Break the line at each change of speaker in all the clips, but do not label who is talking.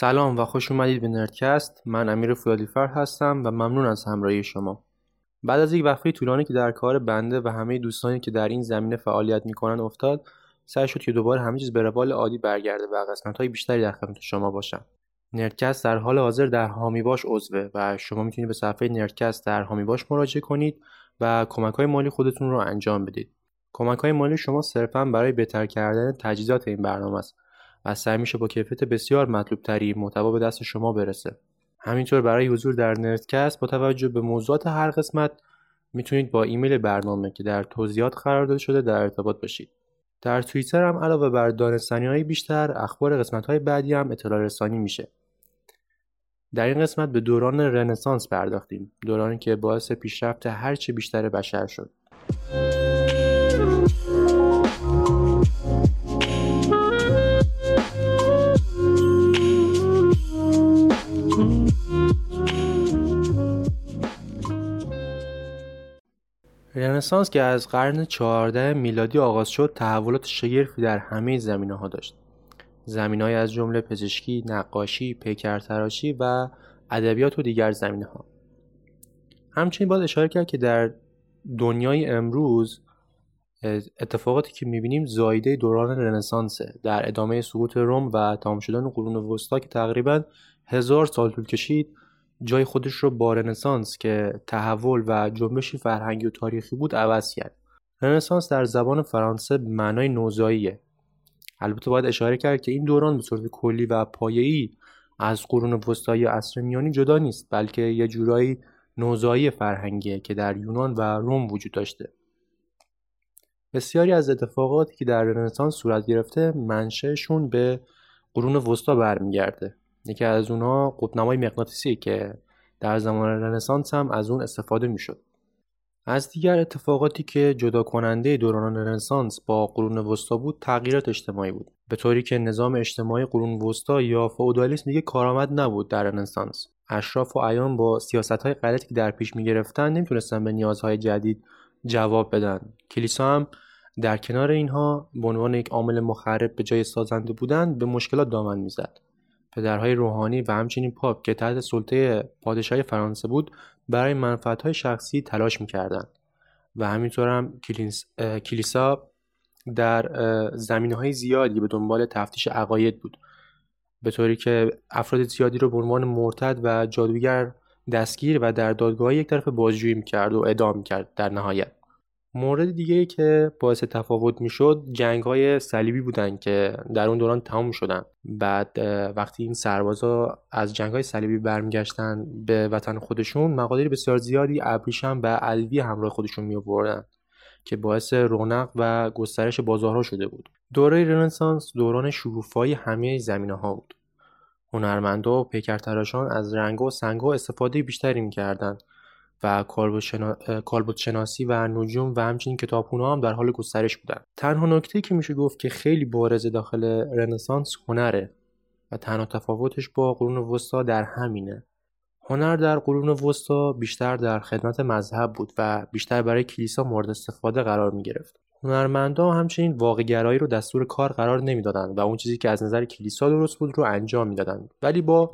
سلام و خوش اومدید به نردکست. من امیر فولادیفر هستم و ممنون از همراهی شما. بعد از یک وقفه طولانی که در کار بنده و همه دوستانی که در این زمینه فعالیت می‌کنن افتاد سعی شد که دوباره همه چیز به روال عادی برگرده و قسمت های بیشتری در خدمت شما باشم. نردکست در حال حاضر در هامی باش عضوه و شما می‌تونید به صفحه نردکست در هامی باش مراجعه کنید و کمک های مالی خودتون رو انجام بدید. کمک های مالی شما صرفا برای بهتر کردن تجهیزات این برنامه است. و سعی میشه با کیفیت بسیار مطلوب تری محتوا به دست شما برسه. همینطور برای حضور در نردکست با توجه به موضوعات هر قسمت می‌تونید با ایمیل برنامه که در توضیحات قرار داده شده در ارتباط باشید. در توییتر هم علاوه بر دانستانی های بیشتر اخبار قسمت های بعدی هم اطلاع رسانی میشه. در این قسمت به دوران رنسانس پرداختیم دورانی که باعث پیشرفت هرچه بیشتر بشر شد. رنسانس که از قرن 14 میلادی آغاز شد تحولات شگرفی در همه زمینه ها داشت. زمینه‌ای از جمله پزشکی، نقاشی، پیکرتراشی و ادبیات و دیگر زمینه ها همچنین باید اشاره کرد که در دنیای امروز اتفاقاتی که می‌بینیم زایده دوران رنسانسه. در ادامه سقوط روم و تمام شدن قرون وسطا که تقریبا هزار سال طول کشید جای خودش رو با رنسانس که تحول و جنبشی فرهنگی و تاریخی بود عوض کرد. رنسانس در زبان فرانسه معنای نوزاییه. البته باید اشاره کرد که این دوران به صورت کلی و پایه‌ای از قرون وسطایی عصر میانی جدا نیست بلکه یه جورایی نوزایی فرهنگیه که در یونان و روم وجود داشته. بسیاری از اتفاقاتی که در رنسانس صورت گرفته منشهشون به قرون وسطا برمیگرده. یکی از اونها قطنمای مغناطیسی که در زمان رنسانس هم از اون استفاده می‌شد. از دیگر اتفاقاتی که جدا کننده دوران رنسانس با قرون وسطا بود تغییرات اجتماعی بود. به طوری که نظام اجتماعی قرون وسطا یا فئودالیسم دیگه کارآمد نبود در رنسانس. اشراف و ایان با سیاست های غلطی که در پیش می‌گرفتن نمی‌تونستن به نیازهای جدید جواب بدن. کلیسا هم در کنار اینها به عنوان یک عامل مخرب به جای سازنده بودن به مشکلات دامن می‌زد. پدرهای روحانی و همچنین پاپ که تحت سلطه پادشاهی فرانسه بود برای منفعتهای شخصی تلاش می‌کردند. و همینطور هم کلیسا در زمینه های زیادی به دنبال تفتیش عقاید بود. به طوری که افراد زیادی رو به عنوان مرتد و جادوگر دستگیر و در دادگاه یک طرف بازجویی می‌کرد و اعدام می‌کرد در نهایت. مورد دیگه که باعث تفاوت می‌شد جنگ های صلیبی بودن که در اون دوران تمام شدن. بعد وقتی این سربازا از جنگ های صلیبی برمیگشتن به وطن خودشون مقادیر بسیار زیادی ابریشم و علوی همراه خودشون می که باعث رونق و گسترش بازارها شده بود. دوره رنسانس دوران شکوفایی همه زمینه ها بود. هنرمندا و پیکرتراشان از رنگ و سنگ استفاده بیشتری می‌کردند و کالبوت شناسی و نجوم و همچنین کتابخونه هم در حال گسترش بودن. تنها نکته که میشه گفت که خیلی بارز داخل رنسانس هنره و تنها تفاوتش با قرون وسطا در همینه. هنر در قرون وسطا بیشتر در خدمت مذهب بود و بیشتر برای کلیسا مورد استفاده قرار می گرفت. هنرمندا همچنین واقعگرایی رو دستور کار قرار نمی‌دادند و اون چیزی که از نظر کلیسا درست بود رو انجام می‌دادند. ولی با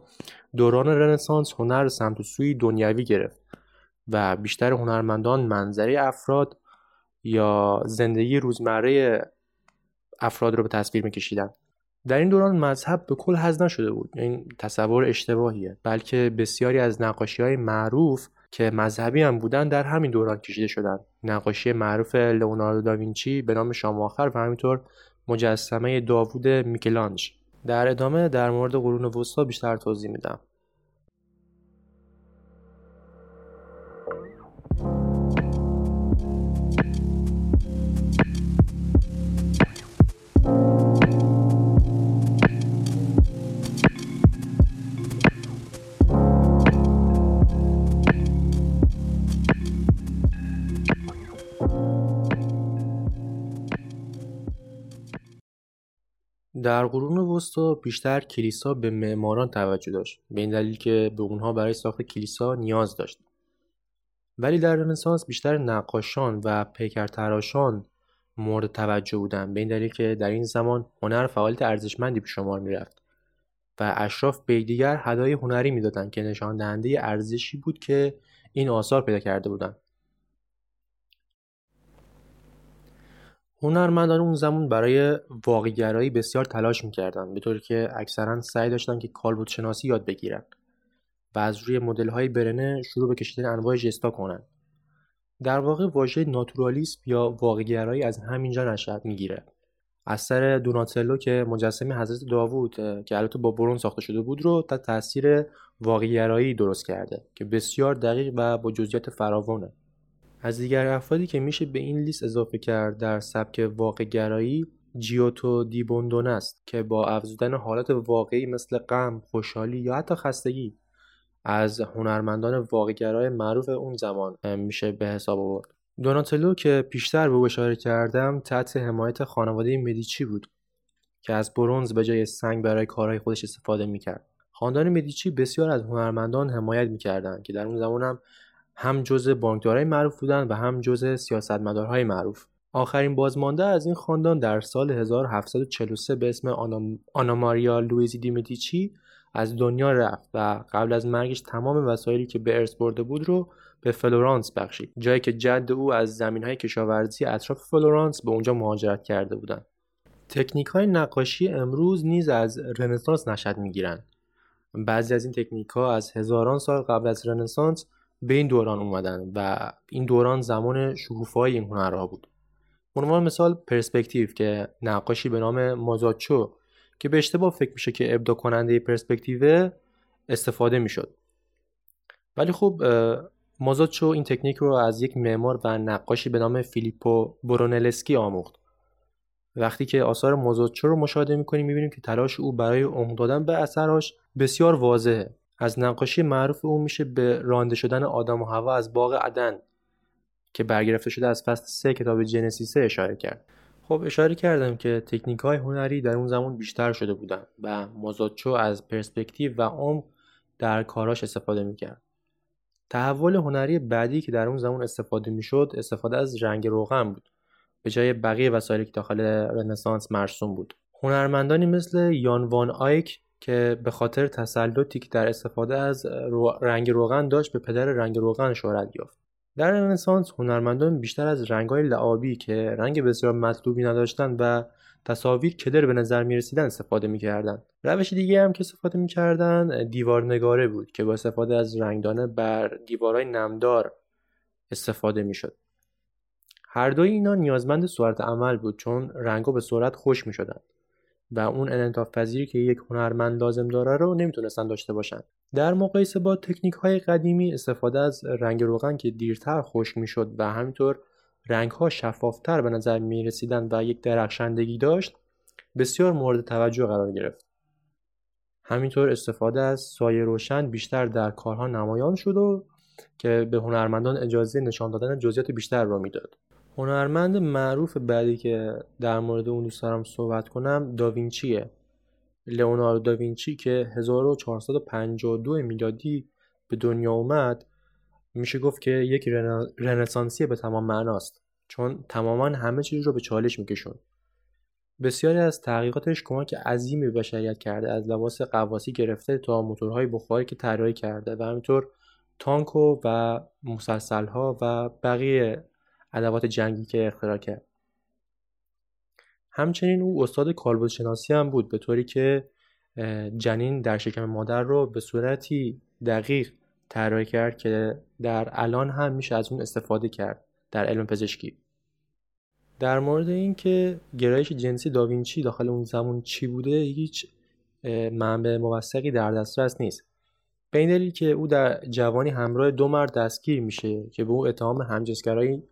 دوران رنسانس هنر سمت و سوی دنیوی گرفت. و بیشتر هنرمندان منظره افراد یا زندگی روزمره افراد رو به تصویر میکشیدن. در این دوران مذهب به کل حذف نشده بود. این تصور اشتباهیه. بلکه بسیاری از نقاشی های معروف که مذهبی هم بودن در همین دوران کشیده شدن. نقاشی معروف لئوناردو داوینچی به نام شام آخر و همینطور مجسمه داوود میکلانج. در ادامه در مورد قرون وسطا بیشتر توضیح میدم. در قرون وسطا بیشتر کلیسا به معماران توجه داشت به این دلیل که به اونها برای ساخت کلیسا نیاز داشت. ولی در رنسانس بیشتر نقاشان و پیکرتراشان مورد توجه بودند به این دلیل که در این زمان هنر فعالیت ارزشمندی به شمار می‌رفت و اشراف به دیگر هدای هنری می‌دادند که نشان دهنده ارزشی بود که این آثار پیدا کرده بودند. هنرمندان اون زمان برای واقعگرایی بسیار تلاش می‌کردند به طوری که اکثرا سعی داشتن که کالبوت شناسی یاد بگیرن و از روی مدل های برنه شروع به کشیدن انواع ژستا کنند در واقع واژه ناتورالیسم یا واقعگرایی از همینجا نشأت می‌گیره. اثر دوناتلو که مجسم حضرت داوود که البته با برون ساخته شده بود رو تا تاثیر واقعگرایی درست کرده که بسیار دقیق و با جزئیات فراوانه. از دیگر افرادی که میشه به این لیست اضافه کرد در سبک واقعگرایی جیوتو دیبوندون است که با افزودن حالت واقعی مثل غم، خوشحالی یا حتی خستگی از هنرمندان واقعگرای معروف اون زمان میشه به حساب آورد. دوناتلو که پیشتر به اشاره کردم تحت حمایت خانواده مدیچی بود که از برونز به جای سنگ برای کارهای خودش استفاده می‌کرد. خاندان مدیچی بسیار از هنرمندان حمایت می‌کردند که در اون زمان هم هم جزء بانکدارای معروف بودند و هم جزء سیاستمدارهای معروف. آخرین بازمانده از این خاندان در سال 1743 به اسم آنا ماریا لویزا دی مدیچی از دنیا رفت و قبل از مرگش تمام وسایلی که به ارث برده بود رو به فلورانس بخشید. جایی که جد او از زمین های کشاورزی اطراف فلورانس به اونجا مهاجرت کرده بودند تکنیک های نقاشی امروز نیز از رنسانس نشأت می‌گیرند. بعضی از این تکنیک ها از هزاران سال قبل از رنسانس به این دوران اومدن و این دوران زمان شکوفای این هنرها بود. عنوان مثال پرسپکتیو که نقاشی به نام مازاچو که به اشتباه فکر میشه که ابدا کننده پرسپکتیو استفاده می‌شد. ولی خب مازاچو این تکنیک رو از یک معمار و نقاشی به نام فیلیپو برونلسکی آموخت. وقتی که آثار مازاچو رو مشاهده می‌کنیم می‌بینیم که تلاش او برای عمق دادن به اثرهاش بسیار واضحه. از نقاشی معروف او میشه به رانده شدن آدم و هوا از باغ عدن که برگرفته شده از فصل سه کتاب جنسیسه اشاره کرد. خب اشاره کردم که تکنیک های هنری در اون زمان بیشتر شده بودن و مازاچو از پرسپکتیو و عمق در کاراش استفاده می‌کرد. تحول هنری بعدی که در اون زمان استفاده می‌شد استفاده از رنگ روغن بود. به جای بقیه وسایلی که داخل رنسانس مرسوم بود. هنرمندانی مثل یان وان آیک که به خاطر تسلطی که در استفاده از رنگ روغن داشت به پدر رنگ روغن شهرت یافت در رنسانس هنرمندان بیشتر از رنگهای لعابی که رنگ بسیار مطلوبی نداشتند و تصاویر کدر به نظر می رسیدن استفاده می کردن. روش دیگه هم که استفاده می کردن دیوار نگاره بود که با استفاده از رنگدانه بر دیوارهای نمدار استفاده می شد. هر دوی اینا نیازمند سرعت عمل بود چون رنگها به سرعت خوش می شدن. و اون انعطاف پذیری که یک هنرمند لازم داره رو نمی‌تونستن داشته باشن. در مقایسه با تکنیک های قدیمی استفاده از رنگ روغن که دیرتر خشک می‌شد و همینطور رنگ ها شفافتر به نظر می رسیدن و یک درخشندگی داشت بسیار مورد توجه قرار گرفت. همینطور استفاده از سایه روشن بیشتر در کارها نمایان شد و که به هنرمندان اجازه نشان دادن جزئیات بیشتر را می‌داد. هنرمند معروف بعدی که در مورد اون دوست دارم صحبت کنم داوینچیه. لئوناردو داوینچی که 1452 میلادی به دنیا اومد میشه گفت که یک رنسانسی به تمام معناست. چون تماما همه چیز رو به چالش میکشون. بسیاری از تحقیقاتش کمک عظیمی به بشریت کرده از لباس قواسی گرفته تا موتورهای بخاری که طراحی کرده و همینطور تانکو و مسلسلها و بقیه ادوات جنگی که اختراع کرد. همچنین او استاد کالبد شناسی هم بود به طوری که جنین در شکم مادر رو به صورتی دقیق طراحی کرد که در الان هم میشه از اون استفاده کرد در علم پزشکی. در مورد اینکه گرایش جنسی داوینچی داخل اون زمان چی بوده هیچ منبع موثقی در دسترس نیست. به این دلیل که او در جوانی همراه دو مرد دستگیر میشه که به او اتهام همجنسگرایی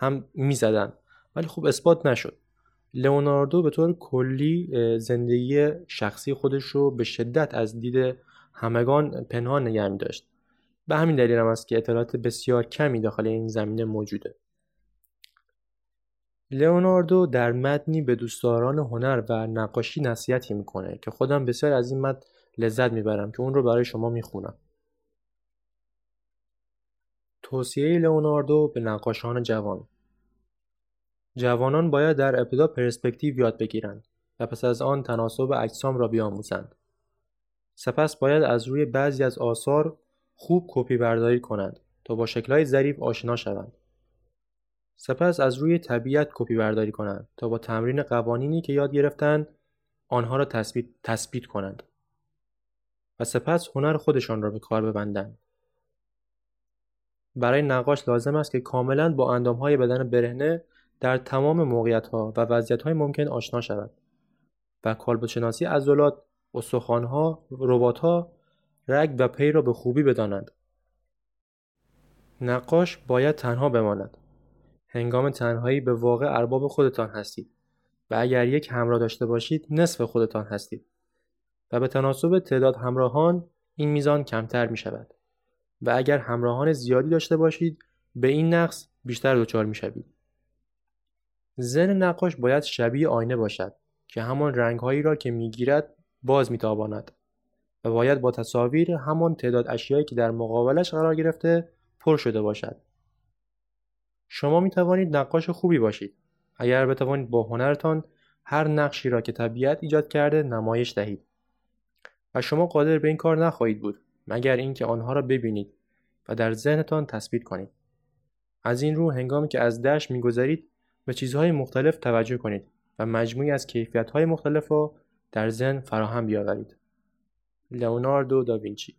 هم می‌زدن. ولی خوب اثبات نشد. لئوناردو به طور کلی زندگی شخصی خودش رو به شدت از دید همگان پنهان نگه داشت به همین دلیل هم است که اطلاعات بسیار کمی داخل این زمینه موجوده. لئوناردو در متنی به دوستداران هنر و نقاشی نصیحتی می‌کنه که خودم بسیار از این متن لذت می‌برم که اون رو برای شما می‌خونم. توصیه لئوناردو به نقاشان جوان جوانان باید در ابتدا پرسپکتیو یاد بگیرند و پس از آن تناسب اجسام را بیاموزند سپس باید از روی بعضی از آثار خوب کپی برداری کنند تا با شکلهای ظریف آشنا شوند. سپس از روی طبیعت کپی برداری کنند تا با تمرین قوانینی که یاد گرفتند آنها را تثبیت, کنند و سپس هنر خودشان را به کار ببندند. برای نقاش لازم است که کاملا با اندامهای بدن برهنه در تمام موقعیتها و وضعیتهای ممکن آشنا شود و کالبدشناسی عضلات استخوانها رباتها رگ و پی را به خوبی بدانند. نقاش باید تنها بماند. هنگام تنهایی به واقع ارباب خودتان هستید و اگر یک همراه داشته باشید نصف خودتان هستید و به تناسب تعداد همراهان این میزان کمتر می شود و اگر همراهان زیادی داشته باشید به این نقص بیشتر دچار می شوید. زن نقاش باید شبیه آینه باشد که همان رنگهایی را که می‌گیرد باز میتاباند و باید با تصاویر همان تعداد اشیایی که در مقابلش قرار گرفته پر شده باشد. شما می توانید نقاش خوبی باشید اگر بتوانید با هنرتان هر نقشی را که طبیعت ایجاد کرده نمایش دهید و شما قادر به این کار نخواهید بود مگر اینکه آنها را ببینید و در ذهنتان تثبیت کنید. از این رو هنگامی که از دشت میگذرید به چیزهای مختلف توجه کنید و مجموعی از کیفیت‌های مختلف را در ذهن فراهم بیاورید. لئوناردو داوینچی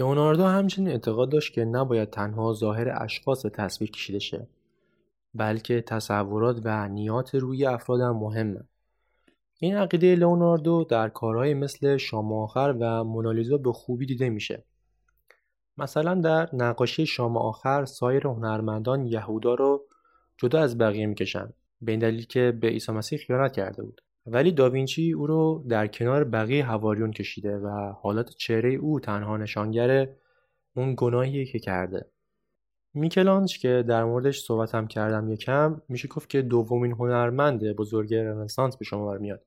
لئوناردو همچنین اعتقاد داشت که نباید تنها ظاهر اشخاص تصویر کشیده شه بلکه تصورات و نیات روی افراد هم مهمه. این عقیده لئوناردو در کارهای مثل شام آخر و مونالیزا به خوبی دیده میشه. مثلا در نقاشی شام آخر سایر هنرمندان یهودا رو جدا از بقیه می‌کشن به این دلیل که به عیسی مسیح خیانت کرده بود. ولی داوینچی او رو در کنار بقیه هواریون کشیده و حالت چهره او تنها نشانگر اون گناهیه که کرده. میکلانج که در موردش صحبت هم کردم یکم میشه گفت که دومین هنرمند بزرگ رنسانس به شما میاد.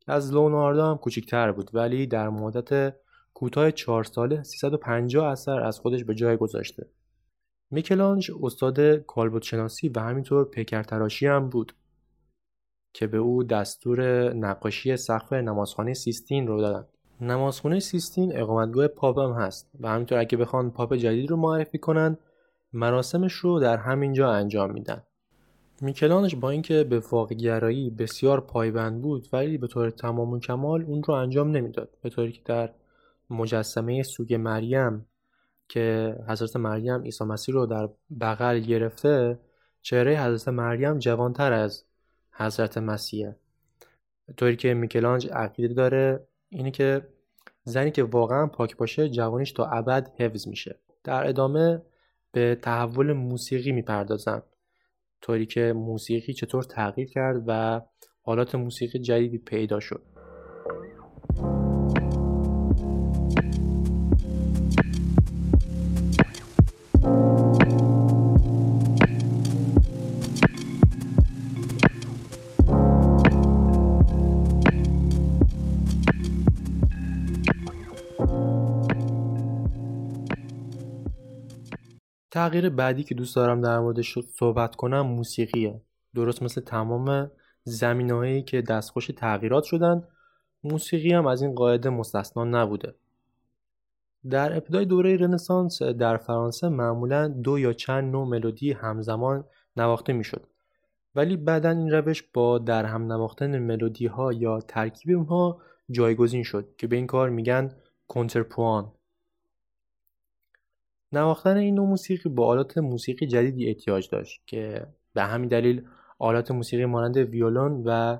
که از لوناردو هم کوچیکتر بود ولی در مدت کوتاه چهار ساله 350 اثر از خودش به جای گذاشته. میکلانج استاد کالبوت شناسی و همینطور پیکرتراشی هم بود. که به او دستور نقاشی سقف نمازخانه سیستین رو دادن. نمازخانه سیستین اقامتگاه پاپ هم هست و همینطور اگه بخوان پاپ جدید رو معرفی کنن مراسمش رو در همینجا انجام میدن. میکلانش با اینکه به واقعگرایی بسیار پایبند بود ولی به طور تمام و کمال اون رو انجام نمی‌داد. به طوری که در مجسمه سوگ مریم که حضرت مریم عیسی مسیح رو در بغل گرفته چهره حضرت مریم جوانتر از حضرت مسیحه طوری که میکلانج عقیده داره اینه که زنی که واقعا پاک باشه جوانیش تا ابد حفظ میشه. در ادامه به تحول موسیقی می‌پردازن طوری که موسیقی چطور تغییر کرد و حالات موسیقی جدیدی پیدا شد. تغییر بعدی که دوست دارم در موردش صحبت کنم موسیقیه. درست مثل تمام زمینهایی که دستخوش تغییرات شدن موسیقی هم از این قاعده مستثنا نبوده. در ابتدای دوره رنسانس در فرانسه معمولا دو یا چند نوع ملودی همزمان نواخته می‌شد. ولی بعدا این روش با در هم نواختن ملودی ها یا ترکیب اونها جایگزین شد که به این کار میگن کنترپوان. نواختن این نوع موسیقی با آلات موسیقی جدیدی احتیاج داشت که به همین دلیل آلات موسیقی مانند ویولون و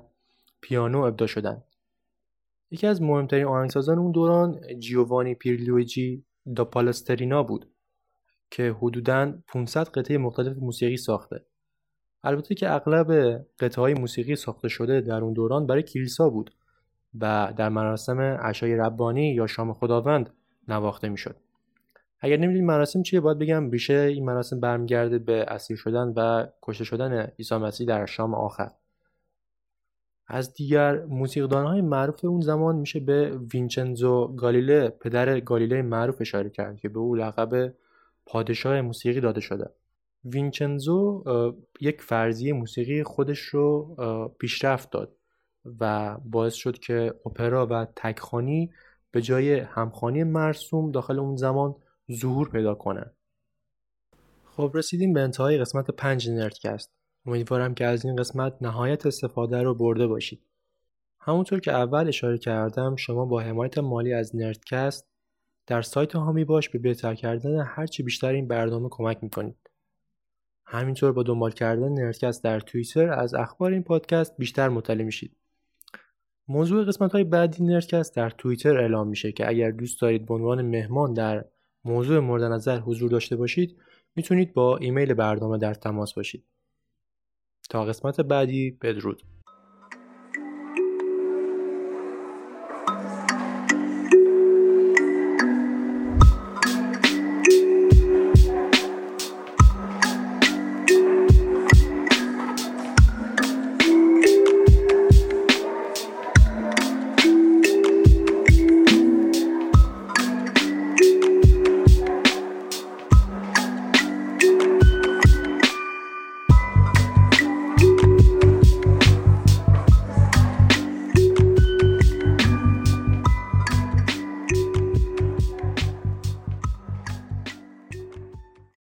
پیانو ابدا شدند. یکی از مهمترین آهنگسازان اون دوران جیووانی پیرلویجی دا پالسترینا بود که حدوداً 500 قطعه مختلف موسیقی ساخته. البته که اغلب قطعه های موسیقی ساخته شده در اون دوران برای کلیسا بود و در مراسم عشای ربانی یا شام خداوند نواخته می‌شد. اگر نمی‌دونید مراسم چیه باید بگم ریشه این مراسم برمیگرده به اسیر شدن و کشته شدن عیسی مسیح در شام آخر. از دیگر های معروف اون زمان میشه به وینچنزو گالیله پدر گالیله معروف اشاره کرد که به او لقب پادشاه موسیقی داده شده. وینچنزو یک فرضیه موسیقی خودش رو پیشرفت داد و باعث شد که اپرا و تکخانی به جای همخانی مرسوم داخل اون زمان ظهور پیدا کنه خب رسیدیم به انتهای قسمت پنج نردکست. امیدوارم که از این قسمت نهایت استفاده رو برده باشید. همونطور که اول اشاره کردم شما با حمایت مالی از نردکست در سایت هامی باش به بهتر کردن هرچی بیشتر این برنامه کمک می‌کنید. همینطور با دنبال کردن نردکست در توییتر از اخبار این پادکست بیشتر مطلع میشید. موضوع قسمت های بعدی نردکست در توییتر اعلام میشه که اگر دوست دارید به عنوان مهمان در موضوع مورد نظر حضور داشته باشید می‌تونید با ایمیل برنامه در تماس باشید. تا قسمت بعدی بدرود.